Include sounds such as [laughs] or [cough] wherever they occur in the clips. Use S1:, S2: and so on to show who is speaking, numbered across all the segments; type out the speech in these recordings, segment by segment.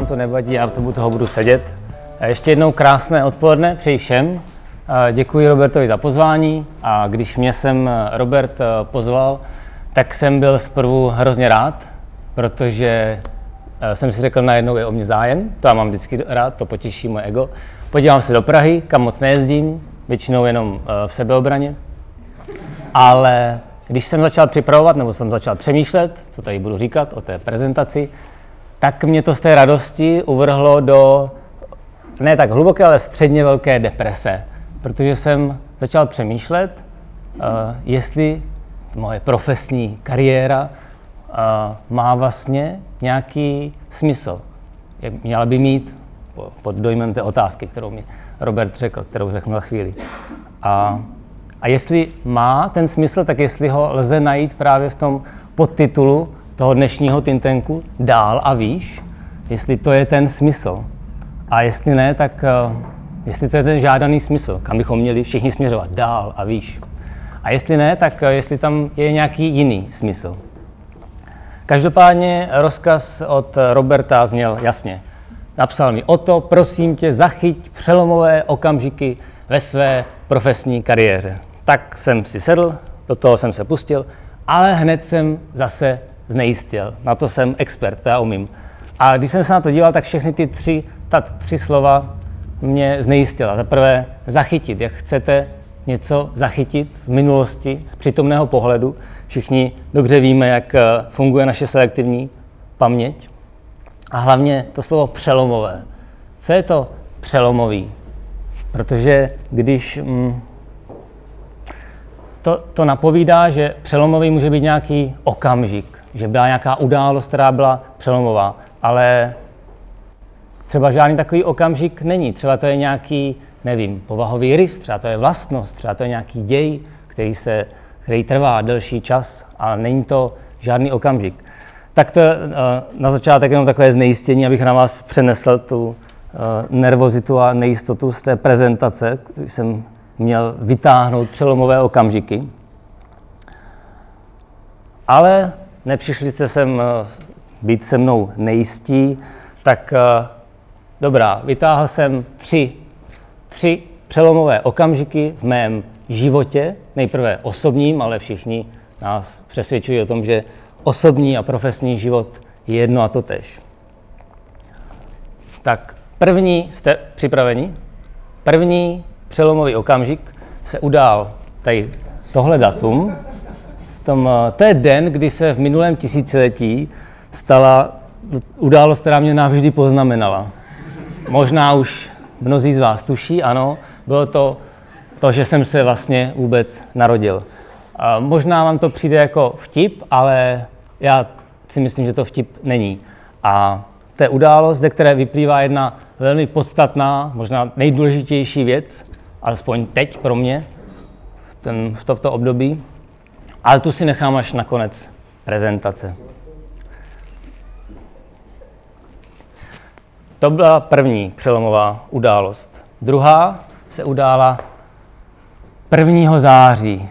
S1: nám to nevadí, já to toho budu sedět. Ještě jednou krásné odpoledne, přeji všem. Děkuji Robertovi za pozvání a když mě sem Robert eh, pozval, tak jsem byl zprvu hrozně rád, protože eh, jsem si řekl, najednou je o mě zájem, to já mám vždycky rád, to potěší moje ego. Podívám se do Prahy, kam moc nejezdím, většinou jenom eh, v sebeobraně. Ale když jsem začal připravovat, nebo jsem začal přemýšlet, co tady budu říkat o té prezentaci, tak mě to z té radosti uvrhlo do ne tak hluboké, ale středně velké deprese, protože jsem začal přemýšlet, uh, jestli moje profesní kariéra uh, má vlastně nějaký smysl. Měla by mít, pod dojmem té otázky, kterou mi Robert řekl, kterou řeknu na chvíli. A, a jestli má ten smysl, tak jestli ho lze najít právě v tom podtitulu toho dnešního tintenku dál a výš, jestli to je ten smysl. A jestli ne, tak uh, jestli to je ten žádaný smysl, kam bychom měli všichni směřovat dál a výš. A jestli ne, tak uh, jestli tam je nějaký jiný smysl. Každopádně rozkaz od Roberta zněl jasně. Napsal mi o to, prosím tě, zachyť přelomové okamžiky ve své profesní kariéře. Tak jsem si sedl, do toho jsem se pustil, ale hned jsem zase znejistil. Na to jsem expert, já umím. A když jsem se na to díval, tak všechny ty tři, ta tři slova mě znejistila. Za prvé zachytit, jak chcete něco zachytit v minulosti z přítomného pohledu. Všichni dobře víme, jak eh, funguje naše selektivní paměť. A hlavně to slovo přelomové. Co je to přelomový? Protože když mm, to, to napovídá, že přelomový může být nějaký okamžik, že byla nějaká událost, která byla přelomová ale třeba žádný takový okamžik není. Třeba to je nějaký, nevím, povahový rys, třeba to je vlastnost, třeba to je nějaký děj, který, se, který trvá delší čas, ale není to žádný okamžik. Tak to eh, na začátek jenom takové znejistění, abych na vás přenesl tu eh, nervozitu a nejistotu z té prezentace, když jsem měl vytáhnout přelomové okamžiky. Ale nepřišli jste sem eh, být se mnou nejistí, tak uh, dobrá, vytáhl jsem tři, tři přelomové okamžiky v mém životě, nejprve osobním, ale všichni nás přesvědčují o tom, že osobní a profesní život je jedno a to tež. Tak první, jste připraveni? První přelomový okamžik se udál tady tohle datum. Tom, eh, to je den, kdy se v minulém tisíciletí stala událost, která mě navždy poznamenala. Možná už mnozí z vás tuší, ano, bylo to to, že jsem se vlastně vůbec narodil. A možná vám to přijde jako vtip, ale já si myslím, že to vtip není. A to je událost, ze které vyplývá jedna velmi podstatná, možná nejdůležitější věc, alespoň teď pro mě, ten, v tomto období, ale tu si nechám až na konec prezentace. To byla první přelomová událost. Druhá se udála 1. září,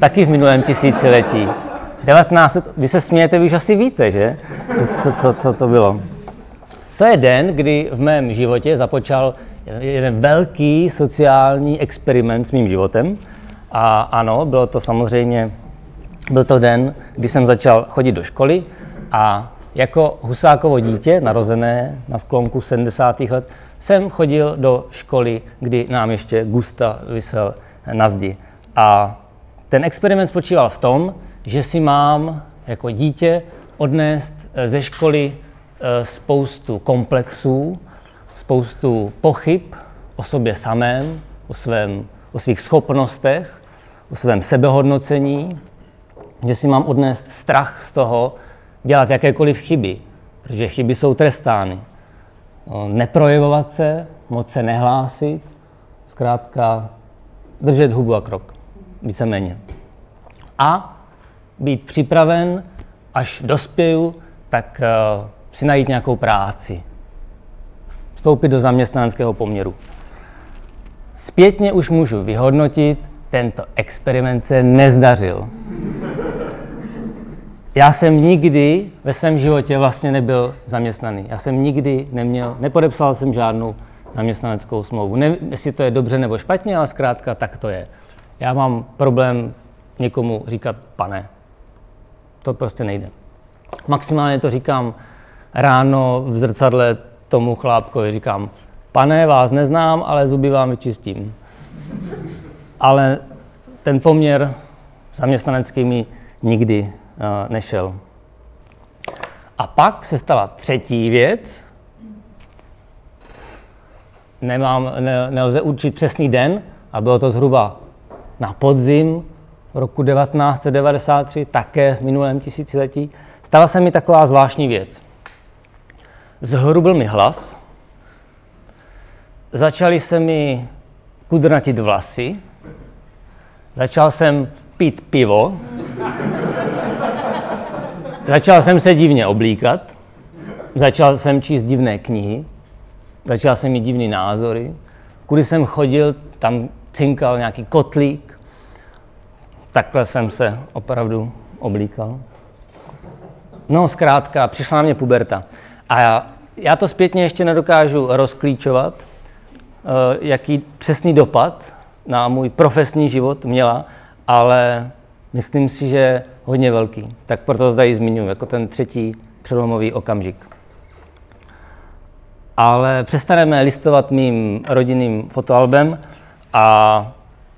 S1: taky v minulém tisíciletí. 19, vy se smějete, vy už asi víte, že? Co, co, co, co to bylo? To je den, kdy v mém životě započal jeden velký sociální experiment s mým životem. A ano, bylo to samozřejmě, byl to den, kdy jsem začal chodit do školy a jako Husákovo dítě, narozené na sklonku 70. let, jsem chodil do školy, kdy nám ještě Gusta vysel na zdi. A ten experiment spočíval v tom, že si mám jako dítě odnést eh, ze školy eh, spoustu komplexů, spoustu pochyb o sobě samém, o, svém, o svých schopnostech, o svém sebehodnocení, že si mám odnést strach z toho, dělat jakékoliv chyby, protože chyby jsou trestány. No, neprojevovat se, moc se nehlásit, zkrátka držet hubu a krok, víceméně. A být připraven, až dospěju, tak uh, si najít nějakou práci. Vstoupit do zaměstnanského poměru. Zpětně už můžu vyhodnotit, tento experiment se nezdařil. já jsem nikdy ve svém životě vlastně nebyl zaměstnaný. Já jsem nikdy neměl, nepodepsal jsem žádnou zaměstnaneckou smlouvu. Ne, jestli to je dobře nebo špatně, ale zkrátka tak to je. Já mám problém někomu říkat pane. To prostě nejde. Maximálně to říkám ráno v zrcadle tomu chlápkovi, říkám, pane, vás neznám, ale zuby vám vyčistím. Ale ten poměr zaměstnanecký mi nikdy uh, nešel. A pak se stala třetí věc. Nemám, ne, nelze určit přesný den, a bylo to zhruba na podzim roku 1993, také v minulém tisíciletí. Stala se mi taková zvláštní věc. Zhrubl mi hlas, začaly se mi kudrnatit vlasy, začal jsem pít pivo, začal jsem se divně oblíkat, začal jsem číst divné knihy, začal jsem mít divné názory, kudy jsem chodil, tam cinkal nějaký kotlík, takhle jsem se opravdu oblíkal. No, zkrátka, přišla na mě puberta. A já, já to zpětně ještě nedokážu rozklíčovat, uh, jaký přesný dopad na můj profesní život měla, ale myslím si, že hodně velký. Tak proto to tady zmiňuji, jako ten třetí přelomový okamžik. Ale přestaneme listovat mým rodinným fotoalbem a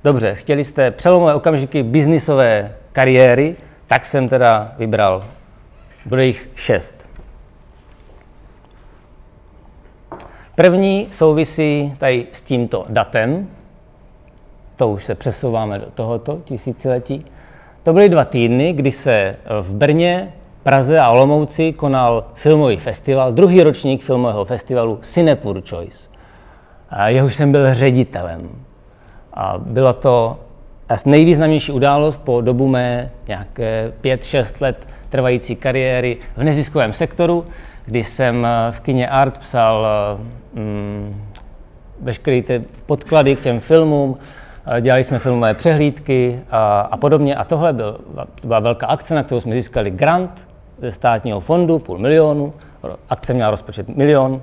S1: dobře, chtěli jste přelomové okamžiky biznisové kariéry, tak jsem teda vybral. Bylo jich šest. První souvisí tady s tímto datem, to už se přesouváme do tohoto tisíciletí. To byly dva týdny, kdy se v Brně, Praze a Olomouci konal filmový festival, druhý ročník filmového festivalu Cinepur Choice. Jehož jsem byl ředitelem. A byla to nejvýznamnější událost po dobu mé nějaké 5-6 let trvající kariéry v neziskovém sektoru, kdy jsem v kině Art psal mm, veškeré ty podklady k těm filmům, dělali jsme filmové přehlídky a, a podobně. A tohle byl, byla velká akce, na kterou jsme získali grant ze státního fondu, půl milionu. Akce měla rozpočet milion.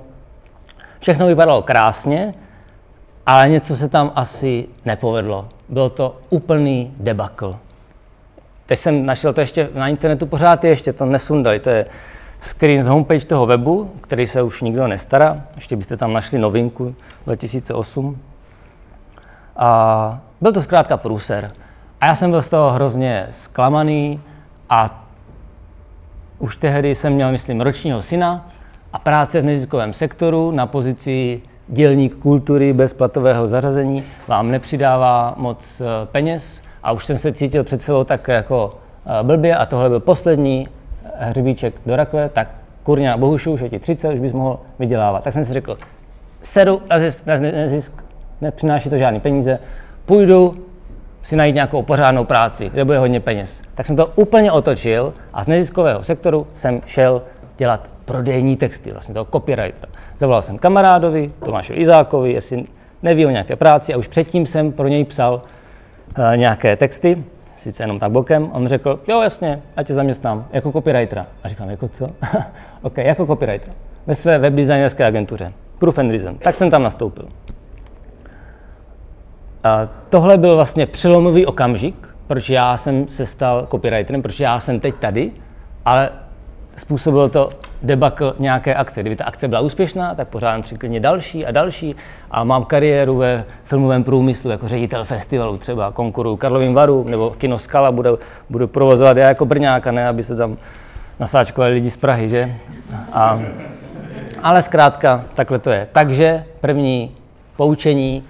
S1: Všechno vypadalo krásně, ale něco se tam asi nepovedlo. Bylo to úplný debakl. Teď jsem našel to ještě na internetu, pořád je ještě to nesundali. To je screen z homepage toho webu, který se už nikdo nestará. Ještě byste tam našli novinku 2008. A byl to zkrátka průser. A já jsem byl z toho hrozně zklamaný a už tehdy jsem měl, myslím, ročního syna a práce v neziskovém sektoru na pozici dělník kultury bez platového zařazení vám nepřidává moc eh, peněz a už jsem se cítil před sebou tak jako eh, blbě a tohle byl poslední hřebíček do rakve, tak kurňa, bohušu, už je ti 30, už bys mohl vydělávat. Tak jsem si řekl, sedu na zisk, na zisk nepřináší to žádné peníze, půjdu si najít nějakou pořádnou práci, kde bude hodně peněz. Tak jsem to úplně otočil a z neziskového sektoru jsem šel dělat prodejní texty, vlastně toho copywritera. Zavolal jsem kamarádovi, Tomášu Izákovi, jestli neví o nějaké práci a už předtím jsem pro něj psal uh, nějaké texty, sice jenom tak bokem. On řekl, jo jasně, já tě zaměstnám jako copywritera. A říkám, jako co? [laughs] OK, jako copywriter. Ve své webdesignerské agentuře. Proof and Reason. Tak jsem tam nastoupil. Tohle byl vlastně přelomový okamžik, proč já jsem se stal copywriterem, proč já jsem teď tady, ale způsobilo to debakl nějaké akce. Kdyby ta akce byla úspěšná, tak pořádám přiklidně další a další a mám kariéru ve filmovém průmyslu jako ředitel festivalu, třeba konkuru Karlovým Varu nebo Kino Skala budu, budu provozovat já jako Brňáka, ne aby se tam nasáčkovali lidi z Prahy, že? A, ale zkrátka, takhle to je. Takže první poučení,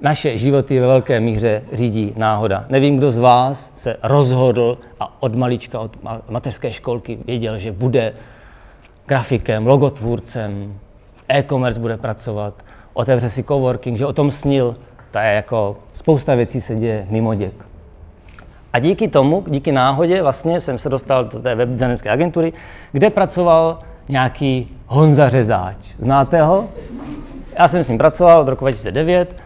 S1: naše životy ve velké míře řídí náhoda. Nevím, kdo z vás se rozhodl a od malička, od mateřské školky věděl, že bude grafikem, logotvůrcem, e-commerce bude pracovat, otevře si coworking, že o tom snil. To je jako spousta věcí se děje mimo děk. A díky tomu, díky náhodě, vlastně jsem se dostal do té webdesignerské agentury, kde pracoval nějaký Honza Řezáč. Znáte ho? Já jsem s ním pracoval od roku 2009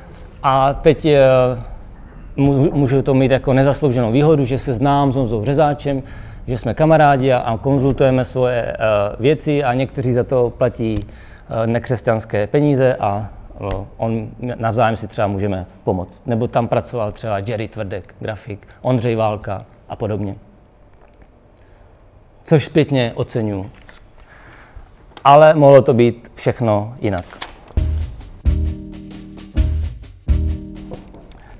S1: a teď můžu to mít jako nezaslouženou výhodu, že se znám s Honzou Řezáčem, že jsme kamarádi a, konzultujeme svoje uh, věci a někteří za to platí uh, nekřesťanské peníze a on navzájem si třeba můžeme pomoct. Nebo tam pracoval třeba Jerry Tvrdek, grafik, Ondřej Válka a podobně. Což zpětně oceňuji. Ale mohlo to být všechno jinak.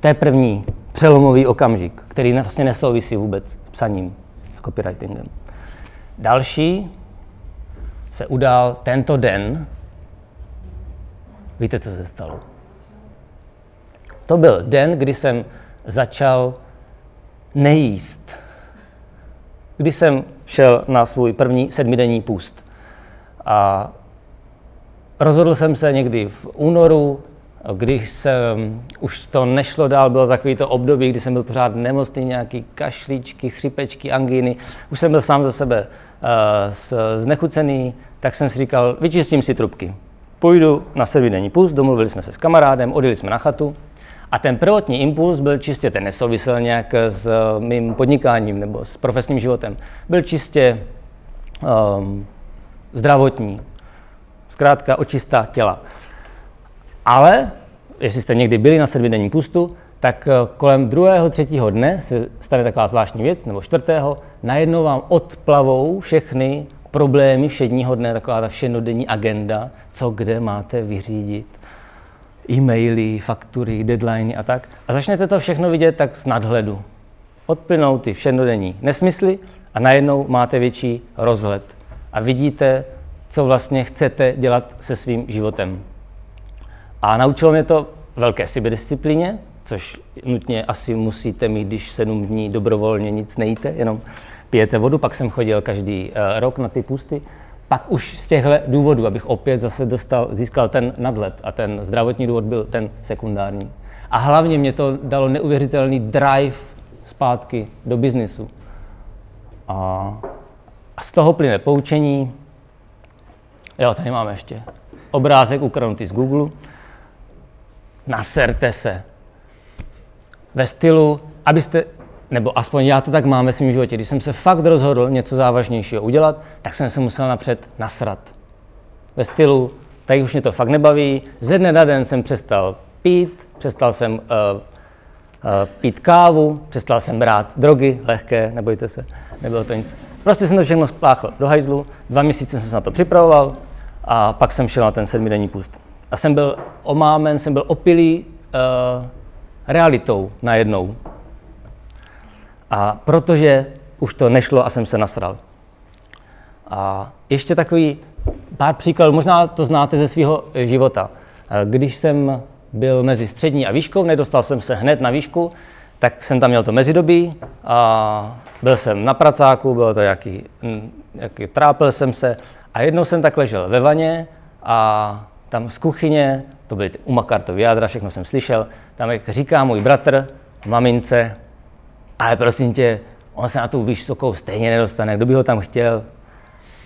S1: To je první přelomový okamžik, který vlastně nesouvisí vůbec s psaním, s copywritingem. Další se udál tento den. Víte, co se stalo? To byl den, kdy jsem začal nejíst. Kdy jsem šel na svůj první sedmidenní půst. A rozhodl jsem se někdy v únoru když jsem, už to nešlo dál, bylo takový to období, kdy jsem byl pořád nemocný, nějaký kašlíčky, chřipečky, angíny. Už jsem byl sám za sebe uh, znechucený, tak jsem si říkal, vyčistím si trubky. Půjdu na sedmidenní půst, domluvili jsme se s kamarádem, odjeli jsme na chatu. A ten prvotní impuls byl čistě, ten nesouvisel nějak s mým podnikáním nebo s profesním životem. Byl čistě um, zdravotní. Zkrátka očista těla. Ale, jestli jste někdy byli na sedmidenním pustu, tak eh, kolem druhého, třetího dne se stane taková zvláštní věc, nebo čtvrtého, najednou vám odplavou všechny problémy všedního dne, taková ta všenodenní agenda, co kde máte vyřídit, e-maily, faktury, deadliny a tak. A začnete to všechno vidět tak z nadhledu. Odplynou ty všenodenní nesmysly a najednou máte větší rozhled. A vidíte, co vlastně chcete dělat se svým životem. A naučilo mě to velké sebedisciplíně, což nutně asi musíte mít, když sedm dní dobrovolně nic nejíte, jenom pijete vodu, pak jsem chodil každý uh, rok na ty pusty. Pak už z těchto důvodů, abych opět zase dostal, získal ten nadhled a ten zdravotní důvod byl ten sekundární. A hlavně mě to dalo neuvěřitelný drive zpátky do biznisu. A, a z toho plyne poučení. Jo, tady máme ještě obrázek ukradnutý z Google naserte se. Ve stylu, abyste, nebo aspoň já to tak mám ve svém životě, když jsem se fakt rozhodl něco závažnějšího udělat, tak jsem se musel napřed nasrat. Ve stylu, tak už mě to fakt nebaví, ze dne na den jsem přestal pít, přestal jsem uh, uh, pít kávu, přestal jsem brát drogy lehké, nebojte se, nebylo to nic. Prostě jsem to všechno spláchl do hajzlu, dva měsíce jsem se na to připravoval a pak jsem šel na ten sedmidenní pust. A jsem byl omámen, jsem byl opilý uh, realitou najednou. A protože už to nešlo a jsem se nasral. A ještě takový pár příkladů, možná to znáte ze svého života. Když jsem byl mezi střední a výškou, nedostal jsem se hned na výšku, tak jsem tam měl to mezidobí a byl jsem na pracáku, bylo to jaký, jaký trápil jsem se a jednou jsem tak ležel ve vaně a tam z kuchyně, to byly u Makartovy jádra, všechno jsem slyšel, tam jak říká můj bratr, mamince, ale prosím tě, on se na tu vysokou stejně nedostane, kdo by ho tam chtěl.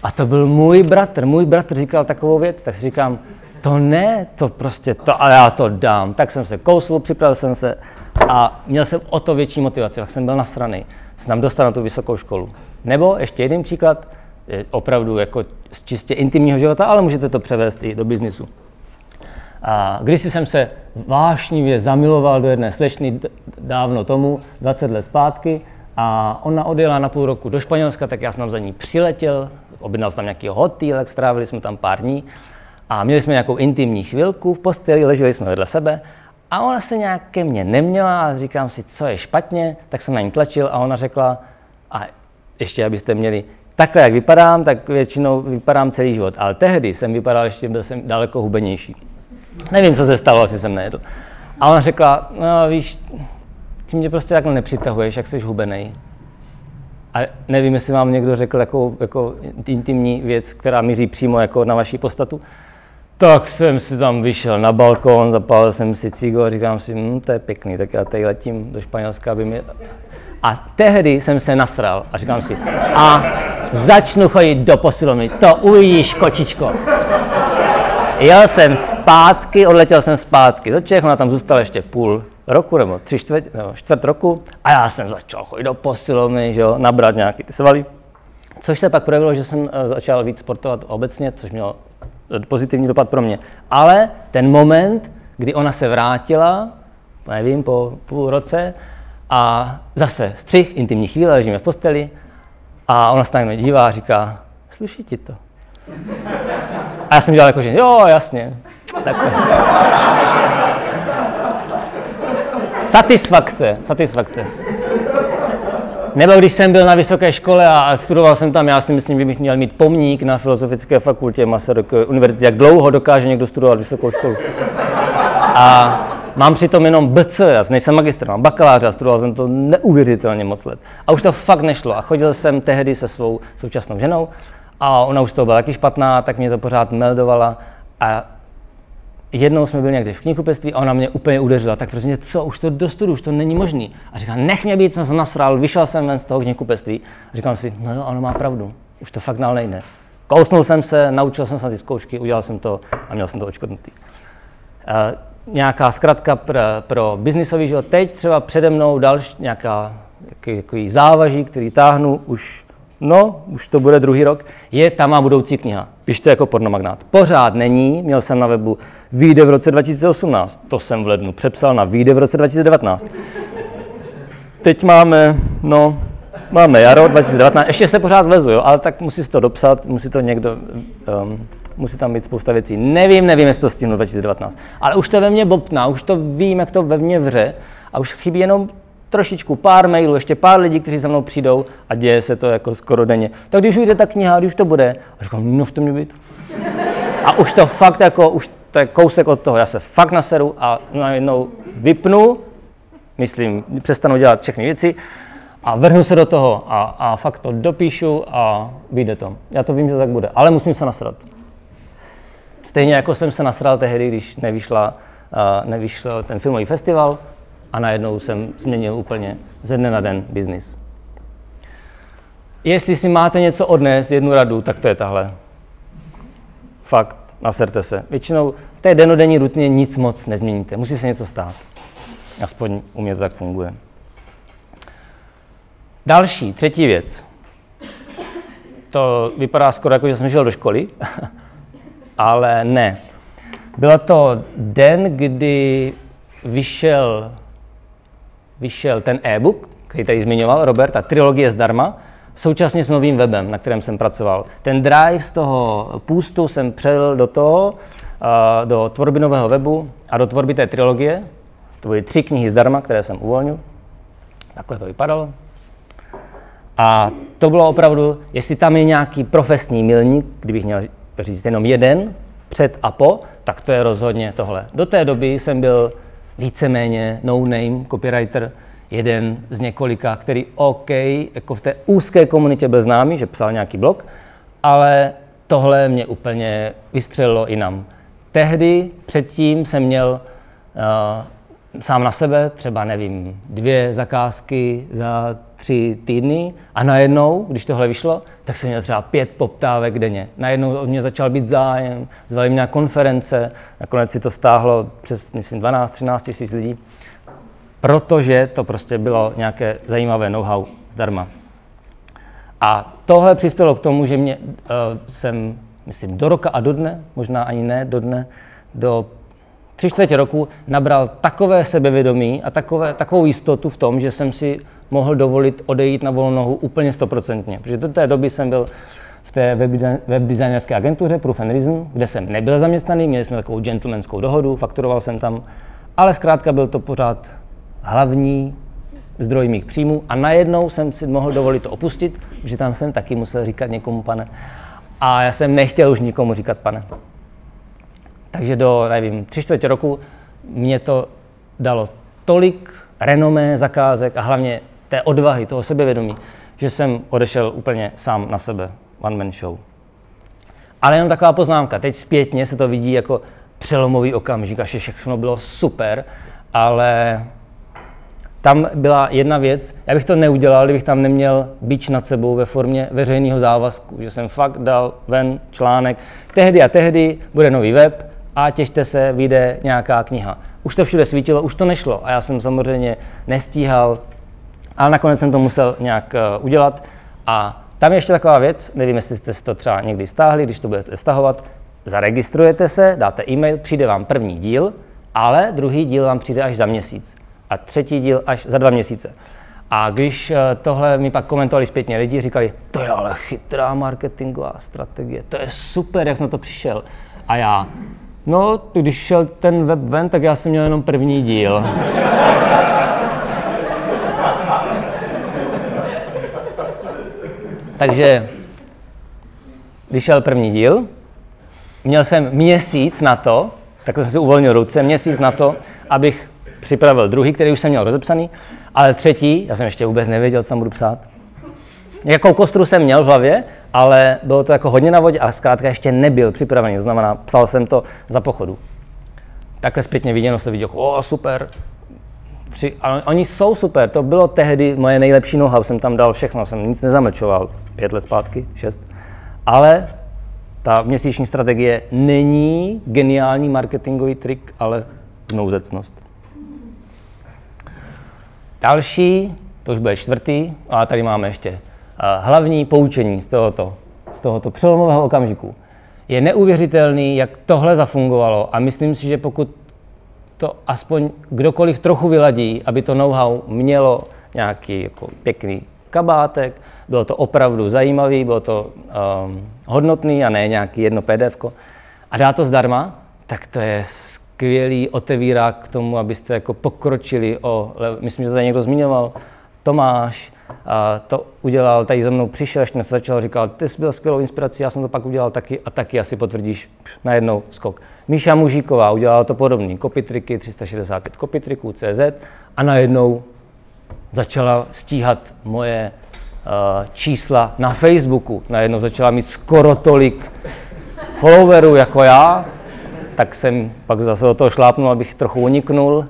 S1: A to byl můj bratr, můj bratr říkal takovou věc, tak si říkám, to ne, to prostě, to, ale já to dám. Tak jsem se kousl, připravil jsem se a měl jsem o to větší motivaci, tak jsem byl nasraný, se tam dostal na tu vysokou školu. Nebo ještě jeden příklad, opravdu jako z čistě intimního života, ale můžete to převést i do biznisu. A když jsem se vášnivě zamiloval do jedné slečny dávno tomu, 20 let zpátky, a ona odjela na půl roku do Španělska, tak já jsem za ní přiletěl, objednal jsem tam nějaký hotýlek, strávili jsme tam pár dní a měli jsme nějakou intimní chvilku v posteli, leželi jsme vedle sebe a ona se nějak ke mně neměla a říkám si, co je špatně, tak jsem na ní tlačil a ona řekla, a ještě abyste měli takhle, jak vypadám, tak většinou vypadám celý život. Ale tehdy jsem vypadal ještě, byl jsem daleko hubenější. Nevím, co se stalo, asi jsem nejedl. A ona řekla, no víš, ty mě prostě takhle nepřitahuješ, jak jsi hubený. A nevím, jestli vám někdo řekl jako, jako intimní věc, která míří přímo jako na vaši postatu. Tak jsem si tam vyšel na balkon, zapálil jsem si cigo a říkám si, hm, to je pěkný, tak já tady letím do Španělska, aby mi a tehdy jsem se nasral a říkám si, a začnu chodit do posilovny, to uvidíš, kočičko. Jel jsem zpátky, odletěl jsem zpátky do Čech, ona tam zůstala ještě půl roku nebo tři čtvrt, nebo čtvrt roku a já jsem začal chodit do posilovny, že jo, nabrat nějaký ty svaly. Což se pak projevilo, že jsem eh, začal víc sportovat obecně, což mělo pozitivní dopad pro mě. Ale ten moment, kdy ona se vrátila, nevím, po půl roce, a zase střih, intimní chvíle, ležíme v posteli a ona se na dívá a říká, sluší ti to? A já jsem dělal jako, že jo, jasně. Tak. Satisfakce, satisfakce. Nebo když jsem byl na vysoké škole a studoval jsem tam, já si myslím, že bych měl mít pomník na Filozofické fakultě Masarykové univerzity, jak dlouho dokáže někdo studovat vysokou školu. A mám přitom jenom BC, já nejsem magistr, mám bakaláře a studoval jsem to neuvěřitelně moc let. A už to fakt nešlo. A chodil jsem tehdy se svou současnou ženou a ona už to byla taky špatná, tak mě to pořád meldovala. A jednou jsme byli někde v knihkupectví a ona mě úplně udeřila. Tak prostě co, už to dostudu, už to není možný. A říká, nech mě být, jsem se nasral, vyšel jsem ven z toho knihkupectví. A říkám si, no jo, ona má pravdu, už to fakt dál nejde. Kousnul jsem se, naučil jsem se na ty zkoušky, udělal jsem to a měl jsem to očkodnutý. Uh, nějaká zkratka pro, pro biznisový život. Teď třeba přede mnou další nějaká jaký, závaží, který táhnu už no, už to bude druhý rok, je ta má budoucí kniha. Pište jako pornomagnát. Pořád není, měl jsem na webu, vyjde v roce 2018. To jsem v lednu přepsal na vyjde v roce 2019. Teď máme, no, máme jaro 2019, ještě se pořád vezu, jo, ale tak musí to dopsat, musí to někdo, um, musí tam být spousta věcí. Nevím, nevím, jestli to stihnu 2019, ale už to ve mně bobtná, už to vím, jak to ve mně vře a už chybí jenom trošičku pár mailů, ještě pár lidí, kteří za mnou přijdou a děje se to jako skoro denně. Tak když ujde ta kniha, když to bude, a říkám, no v tom mě být. A už to fakt jako, už to je kousek od toho, já se fakt naseru a najednou vypnu, myslím, přestanu dělat všechny věci a vrhnu se do toho a, a fakt to dopíšu a vyjde to. Já to vím, že to tak bude, ale musím se nasrat. Stejně jako jsem se nasral tehdy, když nevyšla, uh, nevyšel ten filmový festival, a najednou jsem změnil úplně ze dne na den biznis. Jestli si máte něco odnést, jednu radu, tak to je tahle. Fakt, naserte se. Většinou v té denodenní rutině nic moc nezměníte. Musí se něco stát. Aspoň u mě to tak funguje. Další, třetí věc. To vypadá skoro jako, že jsem žil do školy, [laughs] ale ne. Byl to den, kdy vyšel vyšel ten e-book, který tady zmiňoval Robert, ta trilogie zdarma, současně s novým webem, na kterém jsem pracoval. Ten drive z toho půstu jsem přelil do toho, do tvorby nového webu a do tvorby té trilogie. To byly tři knihy zdarma, které jsem uvolnil. Takhle to vypadalo. A to bylo opravdu, jestli tam je nějaký profesní milník, kdybych měl říct jenom jeden, před a po, tak to je rozhodně tohle. Do té doby jsem byl víceméně no-name copywriter, jeden z několika, který OK, jako v té úzké komunitě byl známý, že psal nějaký blog, ale tohle mě úplně vystřelilo i nám. Tehdy předtím jsem měl uh, sám na sebe třeba, nevím, dvě zakázky za tři týdny a najednou, když tohle vyšlo, tak jsem měl třeba pět poptávek denně. Najednou od mě začal být zájem, zvali mě na konference, nakonec si to stáhlo přes, myslím, 12-13 tisíc lidí, protože to prostě bylo nějaké zajímavé know-how zdarma. A tohle přispělo k tomu, že mě uh, jsem, myslím, do roka a do dne, možná ani ne do dne, do tři čtvrtě roku nabral takové sebevědomí a takové, takovou jistotu v tom, že jsem si mohl dovolit odejít na volnou úplně stoprocentně. Protože do té doby jsem byl v té webdesignerské agentuře Proof and Reason, kde jsem nebyl zaměstnaný, měli jsme takovou gentlemanskou dohodu, fakturoval jsem tam, ale zkrátka byl to pořád hlavní zdroj mých příjmů a najednou jsem si mohl dovolit to opustit, protože tam jsem taky musel říkat někomu pane. A já jsem nechtěl už nikomu říkat pane. Takže do, nevím, tři čtvrtě roku mě to dalo tolik renomé zakázek a hlavně té odvahy, toho sebevědomí, že jsem odešel úplně sám na sebe, one man show. Ale jenom taková poznámka, teď zpětně se to vidí jako přelomový okamžik a že všechno bylo super, ale tam byla jedna věc, já bych to neudělal, kdybych tam neměl bič nad sebou ve formě veřejného závazku, že jsem fakt dal ven článek, tehdy a tehdy bude nový web a těšte se, vyjde nějaká kniha. už to všude svítilo, už to nešlo a já jsem samozřejmě nestíhal, ale nakonec jsem to musel nějak uh, udělat a tam je ještě taková věc, nevím, jestli jste si to třeba někdy stáhli, když to budete stahovat, zaregistrujete se, dáte e-mail, přijde vám první díl, ale druhý díl vám přijde až za měsíc a třetí díl až za dva měsíce. A když eh, tohle mi pak komentovali zpětně lidi, říkali, to je ale chytrá marketingová strategie, to je super, jak jsem na to přišel. A já, no, když šel ten web ven, tak já jsem měl jenom první díl. Takže, když šel první díl, měl jsem měsíc na to, tak jsem si uvolnil ruce, měsíc na to, abych připravil druhý, který už jsem měl rozepsaný, ale třetí, já jsem ještě vůbec nevěděl, co tam budu psát. Jakou kostru jsem měl v hlavě, ale bylo to jako hodně na vodě a zkrátka ještě nebyl připravený, to znamená, psal jsem to za pochodu. Takhle zpětně viděno se viděl, o super, Tři, ale oni jsou super, to bylo tehdy moje nejlepší noha, jsem tam dal všechno, jsem nic nezamlčoval, pět let zpátky, šest. Ale ta měsíční strategie není geniální marketingový trik, ale znouzecnost. Další, to už bude čtvrtý, a tady máme ještě hlavní poučení z tohoto, z tohoto přelomového okamžiku. Je neuvěřitelný, jak tohle zafungovalo a myslím si, že pokud to aspoň kdokoliv trochu vyladí, aby to know-how mělo nějaký jako pěkný kabátek, bylo to opravdu zajímavý, bylo to um, hodnotný a ne nějaký jedno PDF, a dá to zdarma, tak to je skvělý otevírák k tomu, abyste jako pokročili o, myslím, že to tady někdo zmiňoval, Tomáš, a to udělal, tady za mnou přišel, až začal, říkal, ty jsi byl skvělou inspirací, já jsem to pak udělal taky a taky asi potvrdíš najednou skok. Míša Mužíková udělala to podobný, kopitriky, 365 kopitriků, CZ a najednou začala stíhat moje uh, čísla na Facebooku. Najednou začala mít skoro tolik followerů jako já, tak jsem pak zase do toho šlápnul, abych trochu uniknul.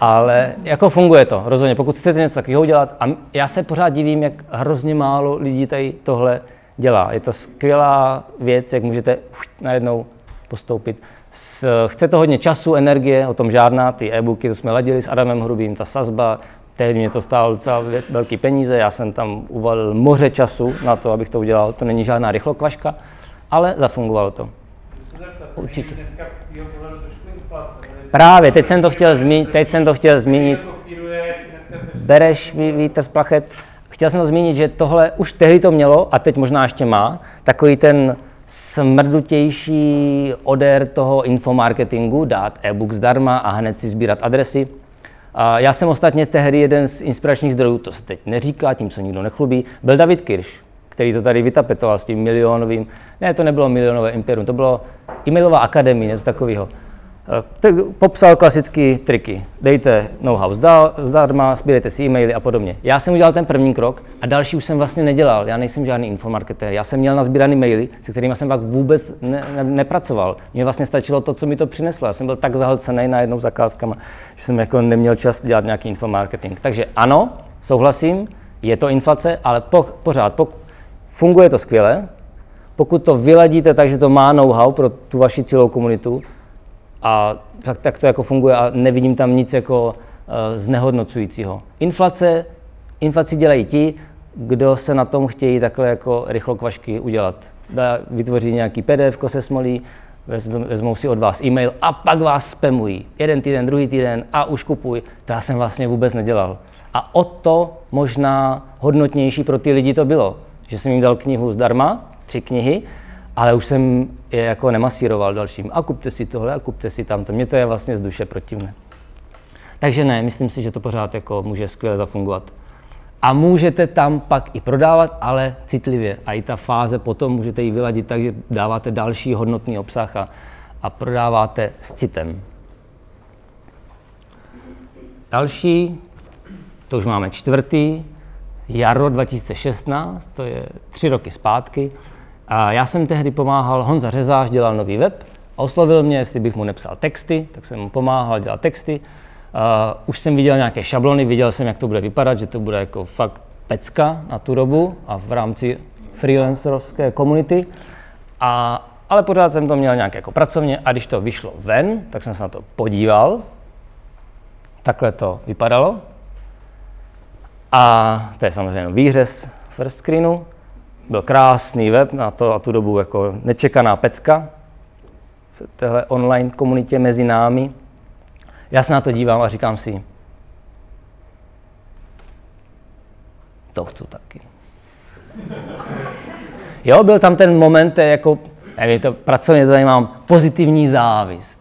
S1: Ale jako funguje to, rozhodně, pokud chcete něco takového udělat. A já se pořád divím, jak hrozně málo lidí tady tohle dělá. Je to skvělá věc, jak můžete najednou postoupit. Chce to hodně času, energie, o tom žádná, ty e-booky, to jsme ladili s Adamem Hrubým, ta sazba, tehdy mě to stálo docela velký peníze, já jsem tam uvalil moře času na to, abych to udělal, to není žádná rychlokvaška, ale zafungovalo to. Určitě. Právě, teď jsem to chtěl zmínit, teď jsem to chtěl zmínit. Bereš vítr z plachet. Chtěl jsem to zmínit, že tohle už tehdy to mělo a teď možná ještě má, takový ten smrdutější odér toho infomarketingu, dát e-book zdarma a hned si sbírat adresy. A já jsem ostatně tehdy jeden z inspiračních zdrojů, to se teď neříká, tím se nikdo nechlubí, byl David Kirsch, který to tady vytapetoval s tím milionovým, ne, to nebylo milionové imperium, to bylo e-mailová akademie, něco takového. Tak popsal klasické triky. Dejte know-how zdarma, sbírejte si e-maily a podobně. Já jsem udělal ten první krok a další už jsem vlastně nedělal. Já nejsem žádný infomarketér. Já jsem měl nazbíraný maily, se kterými jsem pak vůbec ne, ne, nepracoval. Mně vlastně stačilo to, co mi to přineslo. Já jsem byl tak zahlcený na jednou zakázkama, že jsem jako neměl čas dělat nějaký infomarketing. Takže ano, souhlasím, je to inflace, ale po, pořád po, funguje to skvěle. Pokud to vyladíte tak, že to má know-how pro tu vaši celou komunitu, a tak, tak to jako funguje a nevidím tam nic jako uh, znehodnocujícího. Inflace, inflaci dělají ti, kdo se na tom chtějí takhle jako rychlokvašky udělat. Da, vytvoří nějaký PDF se smolí, vezmou si od vás e-mail a pak vás spamují. Jeden týden, druhý týden a už kupuj. To já jsem vlastně vůbec nedělal. A o to možná hodnotnější pro ty lidi to bylo, že jsem jim dal knihu zdarma, tři knihy, ale už jsem je jako nemasíroval dalším. A kupte si tohle, a kupte si tamto. Mně to je vlastně z duše protivné. Takže ne, myslím si, že to pořád jako může skvěle zafungovat. A můžete tam pak i prodávat, ale citlivě. A i ta fáze potom můžete ji vyladit tak, že dáváte další hodnotný obsah a, a prodáváte s citem. Další, to už máme čtvrtý, jaro 2016, to je tři roky zpátky. A já jsem tehdy pomáhal, Honza Řezáš dělal nový web a oslovil mě, jestli bych mu nepsal texty, tak jsem mu pomáhal dělat texty. Uh, už jsem viděl nějaké šablony, viděl jsem, jak to bude vypadat, že to bude jako fakt pecka na tu dobu a v rámci freelancerské komunity. A ale pořád jsem to měl nějak jako pracovně a když to vyšlo ven, tak jsem se na to podíval. Takhle to vypadalo. A to je samozřejmě výřez first screenu. Byl krásný web, na, to, na tu dobu jako nečekaná pecka v téhle online komunitě mezi námi. Já se na to dívám a říkám si, to chci taky. Jo, byl tam ten moment, jako, nevím, to pracovně to tady mám, pozitivní závist.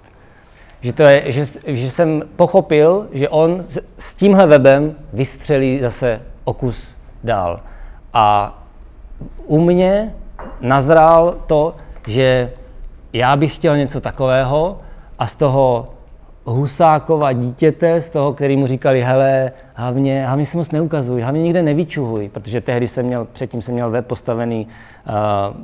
S1: Že, to je, že, že jsem pochopil, že on s, s tímhle webem vystřelí zase o kus dál. A u mě nazrál to, že já bych chtěl něco takového a z toho Husákova dítěte, z toho, který mu říkali, hele, hlavně, hlavně si moc neukazuj, hlavně nikde nevyčuhuj, protože tehdy jsem měl, předtím jsem měl web postavený uh,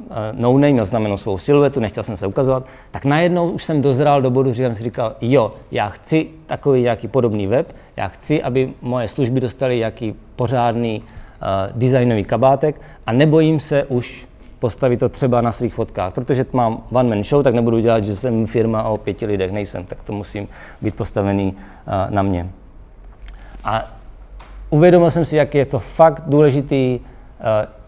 S1: uh, no name, měl znamenou svou siluetu, nechtěl jsem se ukazovat, tak najednou už jsem dozrál do bodu, že jsem si říkal, jo, já chci takový nějaký podobný web, já chci, aby moje služby dostaly nějaký pořádný uh, designový kabátek a nebojím se už postavit to třeba na svých fotkách. Protože mám one man show, tak nebudu dělat, že jsem firma o pěti lidech, nejsem, tak to musím být postavený uh, na mě. A uvědomil jsem si, jak je to fakt důležitý, uh,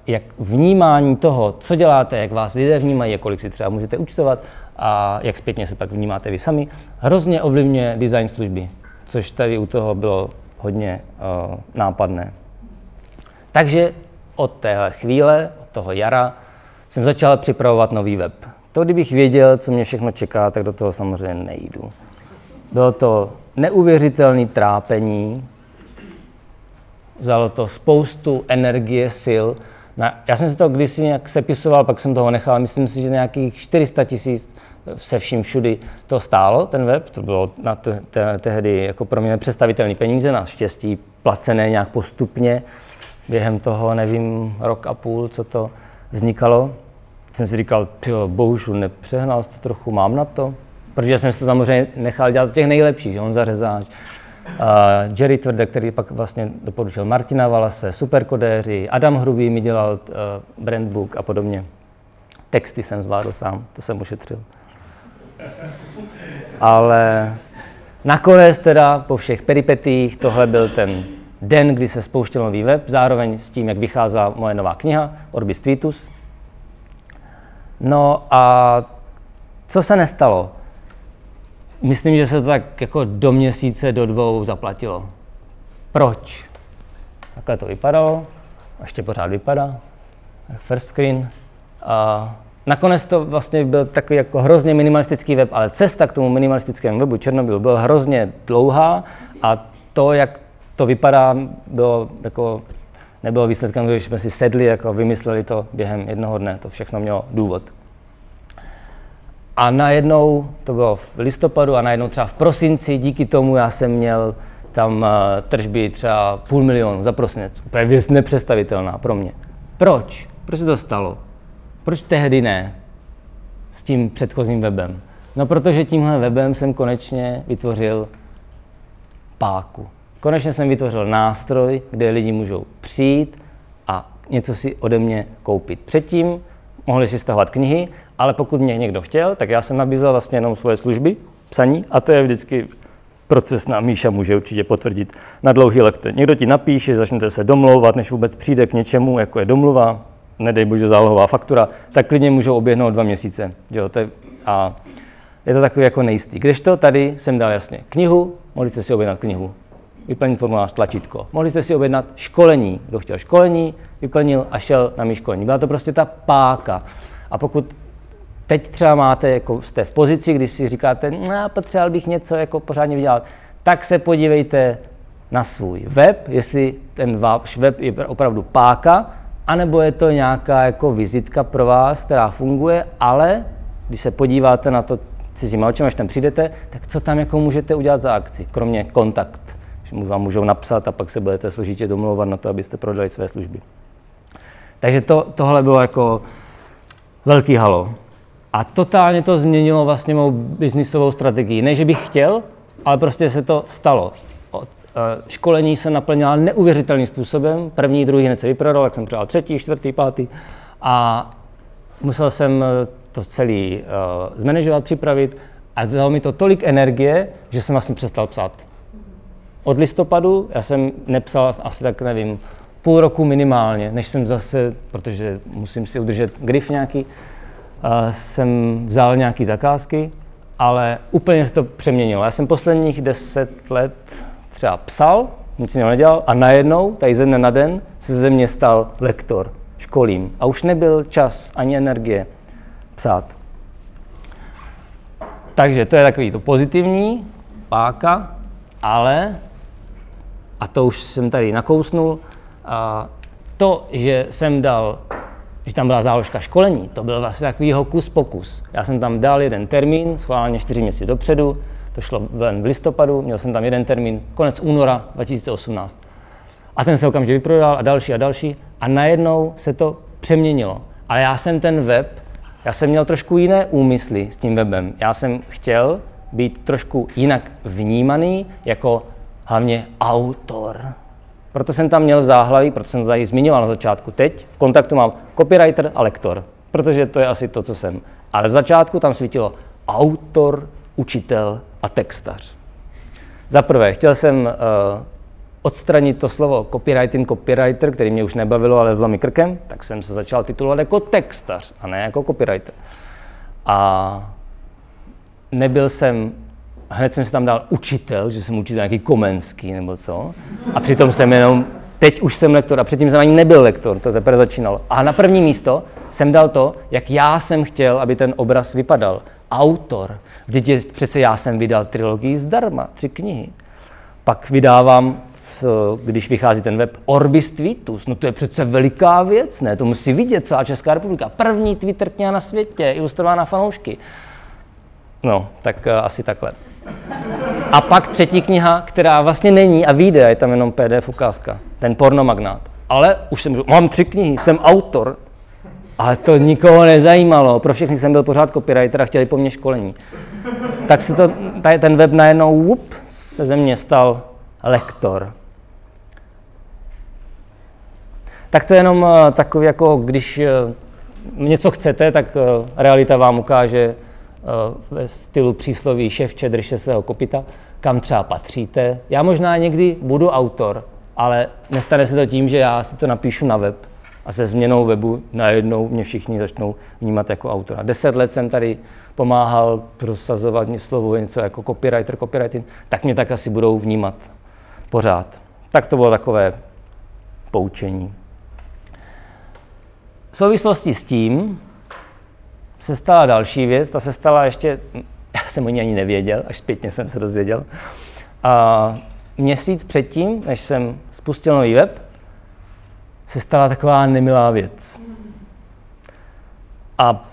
S1: jak vnímání toho, co děláte, jak vás lidé vnímají, kolik si třeba můžete účtovat a jak zpětně se pak vnímáte vy sami, hrozně ovlivňuje design služby, což tady u toho bylo hodně uh, nápadné. Takže od téhle chvíle, od toho jara, jsem začal připravovat nový web. To, kdybych věděl, co mě všechno čeká, tak do toho samozřejmě nejdu. Bylo to neuvěřitelné trápení, vzalo to spoustu energie, sil. Já jsem si to kdysi nějak sepisoval, pak jsem toho nechal, myslím si, že nějakých 400 tisíc se vším všudy to stálo, ten web. To bylo na te, te, tehdy jako pro mě nepředstavitelné peníze, naštěstí placené nějak postupně. Během toho, nevím, rok a půl, co to vznikalo, jsem si říkal, tyjo, bohužel nepřehnal to trochu, mám na to? Protože jsem si to samozřejmě nechal dělat těch nejlepších, že on zařezáč, uh, Jerry Tvrde, který pak vlastně doporučil Martina Valase, superkodéři, Adam Hrubý mi dělal uh, brandbook a podobně. Texty jsem zvládl sám, to jsem ušetřil. Ale nakonec teda po všech peripetích tohle byl ten den, kdy se spouštěl nový web, zároveň s tím, jak vycházela moje nová kniha Orbis Tweetus. No a co se nestalo? Myslím, že se to tak jako do měsíce, do dvou zaplatilo. Proč? Takhle to vypadalo, a ještě pořád vypadá, first screen. A nakonec to vlastně byl takový jako hrozně minimalistický web, ale cesta k tomu minimalistickému webu Černobyl byla hrozně dlouhá a to, jak to vypadá, bylo jako, nebylo výsledkem, když jsme si sedli, jako vymysleli to během jednoho dne, to všechno mělo důvod. A najednou, to bylo v listopadu a najednou třeba v prosinci, díky tomu já jsem měl tam uh, tržby třeba půl milionu za prosinec. Úplně věc nepředstavitelná pro mě. Proč? Proč se to stalo? Proč tehdy ne? S tím předchozím webem. No protože tímhle webem jsem konečně vytvořil páku. Konečně jsem vytvořil nástroj, kde lidi můžou přijít a něco si ode mě koupit. Předtím mohli si stahovat knihy, ale pokud mě někdo chtěl, tak já jsem nabízel vlastně jenom svoje služby, psaní, a to je vždycky proces na Míša může určitě potvrdit na dlouhý lekce. Někdo ti napíše, začnete se domlouvat, než vůbec přijde k něčemu, jako je domluva, nedej bože zálohová faktura, tak klidně můžou oběhnout dva měsíce. Jo, to je, a je to takový jako nejistý. Kdežto tady jsem dal jasně knihu, mohli jste si objednat knihu vyplnit formulář, tlačítko. Mohli jste si objednat školení. Kdo chtěl školení, vyplnil a šel na mý školení. Byla to prostě ta páka. A pokud teď třeba máte, jako jste v pozici, když si říkáte, no, potřeboval bych něco jako pořádně vydělat, tak se podívejte na svůj web, jestli ten váš web je opravdu páka, anebo je to nějaká jako vizitka pro vás, která funguje, ale když se podíváte na to cizíma očima, až tam přijdete, tak co tam jako můžete udělat za akci, kromě kontakt že vám můžou napsat a pak se budete složitě domlouvat na to, abyste prodali své služby. Takže to, tohle bylo jako velký halo. A totálně to změnilo vlastně mou biznisovou strategii. Ne, že bych chtěl, ale prostě se to stalo. Eh, školení se naplnila neuvěřitelným způsobem. První, druhý hned se vyprodal, jak jsem přijal třetí, čtvrtý, pátý. A musel jsem to celé uh, zmanežovat, připravit a dalo mi to tolik energie, že jsem vlastně přestal psát. Od listopadu já jsem nepsal asi tak, nevím, půl roku minimálně, než jsem zase, protože musím si udržet grif nějaký, jsem vzal nějaký zakázky, ale úplně se to přeměnilo. Já jsem posledních deset let třeba psal, nic jiného nedělal a najednou, tady ze dne na den, se ze mě stal lektor, školím. A už nebyl čas ani energie psát. Takže to je takový to pozitivní, páka, ale, a to už jsem tady nakousnul, a to, že jsem dal, že tam byla záložka školení, to byl vlastně takový kus pokus. Já jsem tam dal jeden termín, schválně čtyři měsíce dopředu, to šlo ven v listopadu, měl jsem tam jeden termín, konec února 2018. A ten se okamžitě vyprodal a další a další a najednou se to přeměnilo. Ale já jsem ten web, já jsem měl trošku jiné úmysly s tím webem. Já jsem chtěl být trošku jinak vnímaný jako hlavně autor. Proto jsem tam měl záhlaví, proto jsem to tady zmiňoval na začátku. Teď v kontaktu mám copywriter a lektor, protože to je asi to, co jsem. Ale z začátku tam svítilo autor, učitel a textař. Za prvé, chtěl jsem uh, odstranit to slovo copywriting, copywriter, který mě už nebavilo, ale zlo mi krkem, tak jsem se začal titulovat jako textař a ne jako copywriter. A nebyl jsem, hned jsem si tam dal učitel, že jsem učitel nějaký komenský nebo co. A přitom jsem jenom, teď už jsem lektor a předtím jsem ani nebyl lektor, to teprve začínalo. A na první místo jsem dal to, jak já jsem chtěl, aby ten obraz vypadal. Autor. Vždyť přece já jsem vydal trilogii zdarma, tři knihy. Pak vydávám když vychází ten web Orbis Tweetus, no to je přece veliká věc, ne? To musí vidět celá Česká republika. První Twitter kniha na světě, ilustrovaná fanoušky. No, tak uh, asi takhle. A pak třetí kniha, která vlastně není a vyjde, je tam jenom PDF ukázka, ten pornomagnát. Ale už jsem mám tři knihy, jsem autor, ale to nikoho nezajímalo. Pro všechny jsem byl pořád copywriter a chtěli po mně školení. Tak se to, ten web najednou whoop, se ze mě stal lektor. Tak to je jenom eh, takový, jako když eh, něco chcete, tak eh, realita vám ukáže ve stylu přísloví ševče, držte svého kopita, kam třeba patříte. Já možná někdy budu autor, ale nestane se to tím, že já si to napíšu na web a se změnou webu najednou mě všichni začnou vnímat jako autora. Deset let jsem tady pomáhal prosazovat slovo něco jako copywriter, copywriting, tak mě tak asi budou vnímat pořád. Tak to bylo takové poučení. V souvislosti s tím se stala další věc, ta se stala ještě, [laughs] já jsem o ní ani nevěděl, až zpětně jsem se dozvěděl. A měsíc předtím, než jsem spustil nový web, se stala taková nemilá věc. A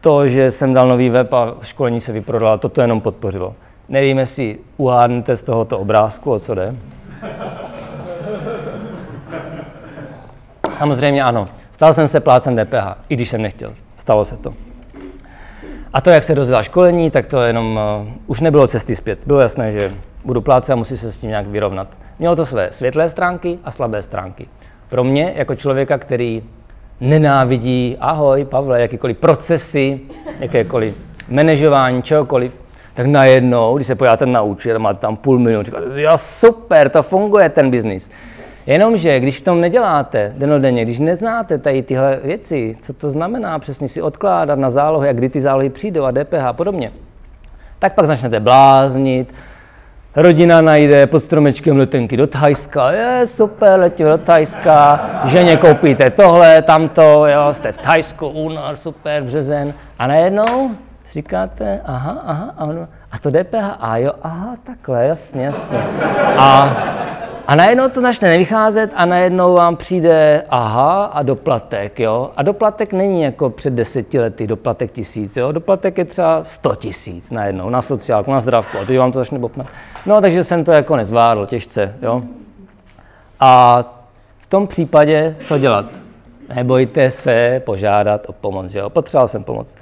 S1: to, že jsem dal nový web a školení se vyprodalo, to to jenom podpořilo. Nevím, jestli uhádnete z tohoto obrázku, o co jde. Samozřejmě ano. Stal jsem se plácem DPH, i když jsem nechtěl. Stalo se to. A to, jak se rozjela školení, tak to jenom uh, už nebylo cesty zpět. Bylo jasné, že budu plácet a musí se s tím nějak vyrovnat. Mělo to své světlé stránky a slabé stránky. Pro mě, jako člověka, který nenávidí, ahoj Pavle, jakýkoliv procesy, jakékoliv manažování, čehokoliv, tak najednou, když se podíváte na účet máte tam půl milionu, říkáte, jo super, to funguje ten biznis. Jenomže, když v tom neděláte denodenně, když neznáte tady tyhle věci, co to znamená přesně si odkládat na zálohy a kdy ty zálohy přijdou a DPH a podobně, tak pak začnete bláznit, rodina najde pod stromečkem letenky do Thajska, je super, letím do Thajska, ženě koupíte tohle, tamto, jo, jste v Thajsku, únor, super, březen a najednou si říkáte, aha, aha, aha, a to DPH, a jo, aha, takhle, jasně, jasně. A a najednou to začne nevycházet a najednou vám přijde aha a doplatek, jo. A doplatek není jako před deseti lety doplatek tisíc, jo. Doplatek je třeba sto tisíc najednou na sociálku, na zdravku a teď vám to začne bopnat. No takže jsem to jako nezvládl těžce, jo. A v tom případě co dělat? Nebojte se požádat o pomoc, jo. Potřeboval jsem pomoc.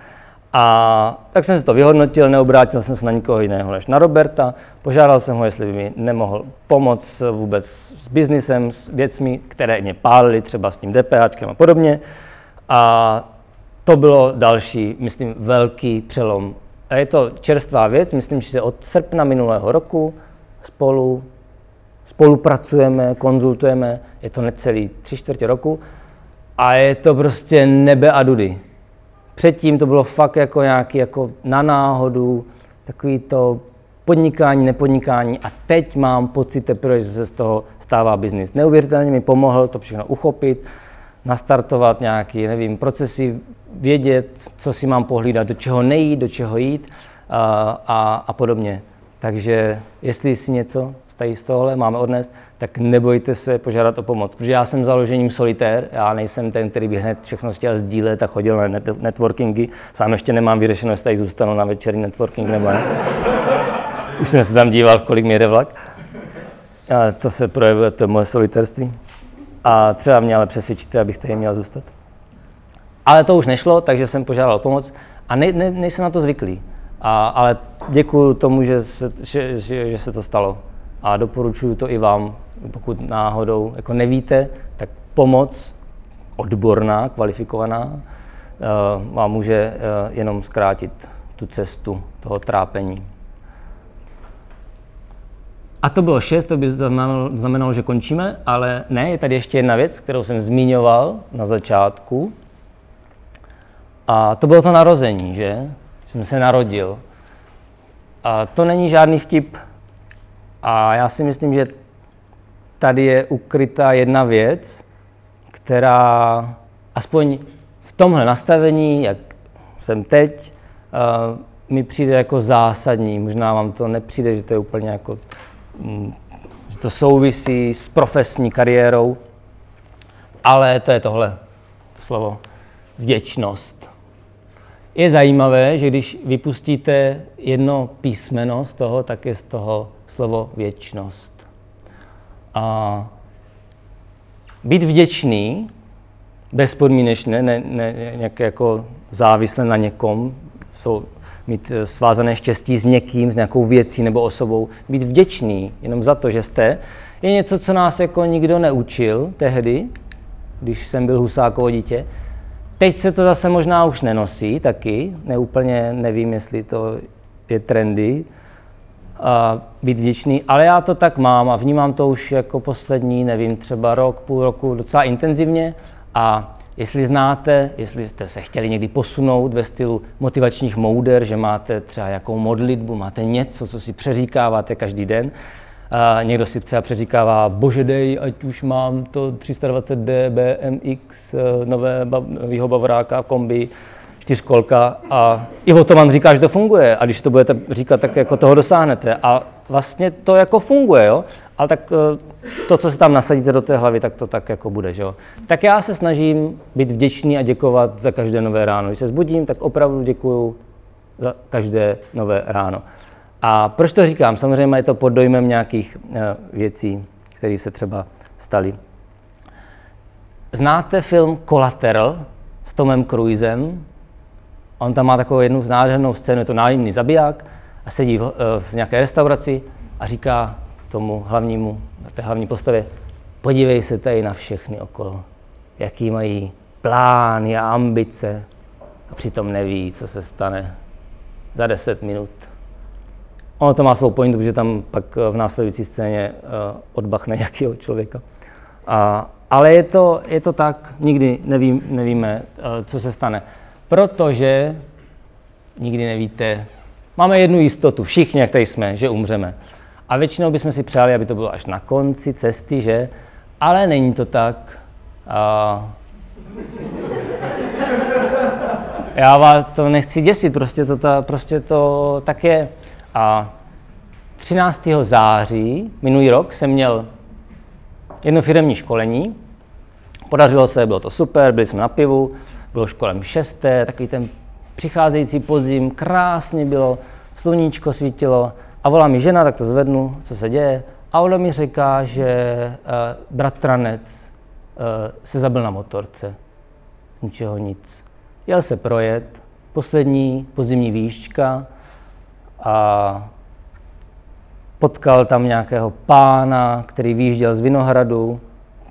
S1: A tak jsem si to vyhodnotil, neobrátil jsem se na nikoho jiného než na Roberta. Požádal jsem ho, jestli by mi nemohl pomoct vůbec s biznisem, s věcmi, které mě pálily, třeba s tím DPH a podobně. A to bylo další, myslím, velký přelom. A je to čerstvá věc, myslím, že od srpna minulého roku spolu spolupracujeme, konzultujeme, je to necelý tři čtvrtě roku a je to prostě nebe a dudy. Předtím to bylo fakt jako nějaký jako na náhodu, takový to podnikání, nepodnikání a teď mám pocit teprve, že se z toho stává biznis. Neuvěřitelně mi pomohl to všechno uchopit, nastartovat nějaké, nevím, procesy, vědět, co si mám pohlídat, do čeho nejít, do čeho jít a, a, a podobně. Takže jestli si něco z tohohle máme odnést, tak nebojte se požádat o pomoc. Protože já jsem založením solitér, já nejsem ten, který by hned všechno chtěl sdílet a chodil na net- networkingy. Sám ještě nemám vyřešeno, jestli tady zůstanu na večerní networking nebo ne. Už jsem se tam díval, kolik mi jede vlak. A to se projevuje, to je moje solitérství. A třeba mě ale přesvědčíte, abych tady měl zůstat. Ale to už nešlo, takže jsem požádal o pomoc a ne, ne, nejsem na to zvyklý. A, ale děkuji tomu, že se, že, že, že se to stalo. A doporučuji to i vám, pokud náhodou jako nevíte, tak pomoc odborná, kvalifikovaná, uh, vám může uh, jenom zkrátit tu cestu toho trápení. A to bylo šest, to by znamenalo, znamenalo, že končíme, ale ne, je tady ještě jedna věc, kterou jsem zmiňoval na začátku. A to bylo to narození, že? Jsem se narodil. A to není žádný vtip. A já si myslím, že tady je ukrytá jedna věc, která aspoň v tomhle nastavení, jak jsem teď, uh, mi přijde jako zásadní. Možná vám to nepřijde, že to je úplně jako, mm, že to souvisí s profesní kariérou, ale to je tohle, to slovo vděčnost. Je zajímavé, že když vypustíte jedno písmeno z toho, tak je z toho slovo věčnost. A být vděčný, bezpodmínečně, ne, ne nějak jako závisle na někom, jsou, mít eh, svázané štěstí s někým, s nějakou věcí nebo osobou, být vděčný jenom za to, že jste, je něco, co nás jako nikdo neučil tehdy, když jsem byl Husákovo dítě. Teď se to zase možná už nenosí taky, neúplně nevím, jestli to je trendy, a být vděčný, ale já to tak mám a vnímám to už jako poslední, nevím, třeba rok, půl roku docela intenzivně. A jestli znáte, jestli jste se chtěli někdy posunout ve stylu motivačních mouder, že máte třeba jakou modlitbu, máte něco, co si přeříkáváte každý den, a někdo si třeba přeříkává, bože dej, ať už mám to 320D BMX, eh, nové bavoráka, kombi, čtyřkolka a i o tom vám říká, že to funguje a když to budete říkat, tak jako toho dosáhnete a vlastně to jako funguje, jo? ale tak eh, to, co si tam nasadíte do té hlavy, tak to tak jako bude, že jo. Tak já se snažím být vděčný a děkovat za každé nové ráno. Když se zbudím, tak opravdu děkuju za každé nové ráno. A proč to říkám? Samozřejmě je to pod dojmem nějakých uh, věcí, které se třeba staly. Znáte film Collateral s Tomem Cruisem? On tam má takovou jednu nádhernou scénu, je to nájemný zabiják a sedí v, uh, v nějaké restauraci a říká tomu hlavnímu, té hlavní postavě, podívej se tady na všechny okolo, jaký mají plány a ambice a přitom neví, co se stane za 10 minut. Ono to má svou pointu, protože tam pak v následující scéně uh, odbachne [laughs] nějakého člověka. A, ale je to, je to tak, nikdy nevím, nevíme, co se stane. Protože nikdy nevíte, máme jednu jistotu, všichni, jak tady jsme, že umřeme. A většinou bychom si přáli, aby to bylo až na konci cesty, že? Ale není to tak. A... Já vás to nechci děsit, prostě to, ta, prostě to tak je. A 13. září minulý rok jsem měl jedno firmní školení. Podařilo se, bylo to super, byli jsme na pivu, bylo už kolem šesté, takový ten přicházející podzim, krásně bylo, sluníčko svítilo a volá mi žena, tak to zvednu, co se děje. A ona mi říká, že uh, bratranec uh, se zabil na motorce. Z ničeho nic. Jel se projet, poslední podzimní výšťka a potkal tam nějakého pána, který výjížděl z Vinohradu,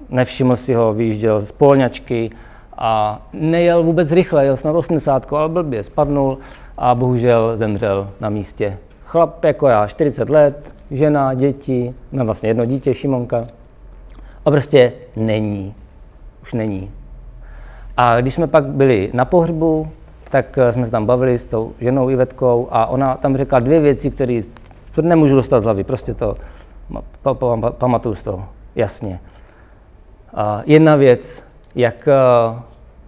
S1: nevšiml si ho, výjížděl z Polňačky a nejel vůbec rychle, jel snad 80, ale blbě spadnul a bohužel zemřel na místě. Chlap jako já, 40 let, žena, děti, mám vlastně jedno dítě, Šimonka. A prostě není. Už není. A když jsme pak byli na pohřbu, tak eh, jsme se tam bavili s tou ženou Ivetkou a ona tam řekla dvě věci, které nemůžu dostat z hlavy, prostě to pa, pa, pa, pamatuju z toho, jasně. A jedna věc, jak eh,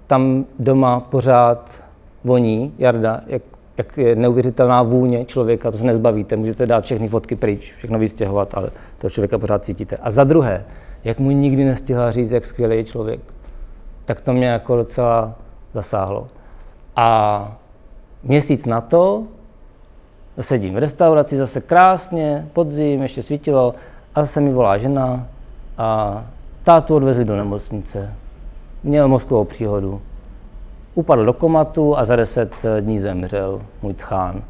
S1: tam doma pořád voní, Jarda, jak, jak je neuvěřitelná vůně člověka, to se nezbavíte, můžete dát všechny fotky pryč, všechno vystěhovat, ale toho člověka pořád cítíte. A za druhé, jak mu nikdy nestihla říct, jak skvělý je člověk, tak to mě jako docela zasáhlo. A měsíc na to sedím v restauraci, zase krásně, podzim, ještě svítilo, a zase mi volá žena a tátu odvezli do nemocnice. Měl mozkovou příhodu. Upadl do komatu a za deset dní zemřel můj tchán.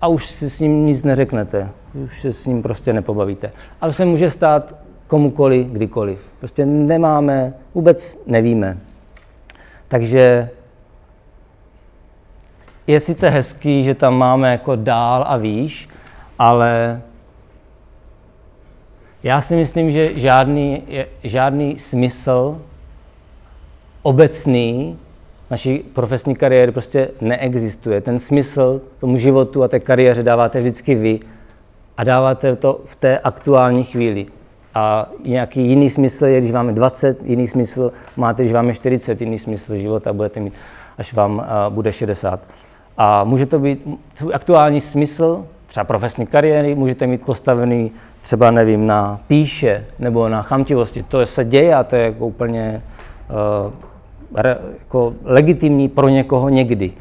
S1: A už si s ním nic neřeknete, už se s ním prostě nepobavíte. Ale se může stát komukoli, kdykoliv. Prostě nemáme, vůbec nevíme. Takže je sice hezký, že tam máme jako dál a výš, ale já si myslím, že žádný, žádný smysl obecný naší profesní kariéry prostě neexistuje. Ten smysl tomu životu a té kariéře dáváte vždycky vy a dáváte to v té aktuální chvíli. A nějaký jiný smysl je, když máme 20, jiný smysl máte, když máme 40, jiný smysl života budete mít, až vám bude 60. A může to být svůj aktuální smysl, třeba profesní kariéry, můžete mít postavený třeba, nevím, na píše nebo na chamtivosti. To se děje a to je jako úplně uh, re, jako legitimní pro někoho někdy.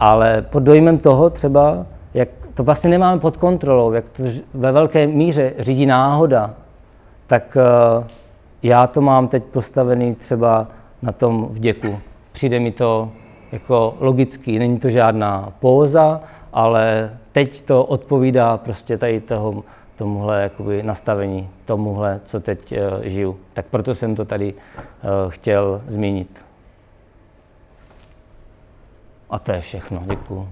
S1: Ale pod dojmem toho třeba, jak to vlastně nemáme pod kontrolou, jak to ve velké míře řídí náhoda, tak uh, já to mám teď postavený třeba na tom vděku. Přijde mi to jako logický, není to žádná póza, ale teď to odpovídá prostě tady toho, tomuhle jakoby nastavení, tomuhle, co teď uh, žiju. Tak proto jsem to tady uh, chtěl zmínit. A to je všechno. Děkuju.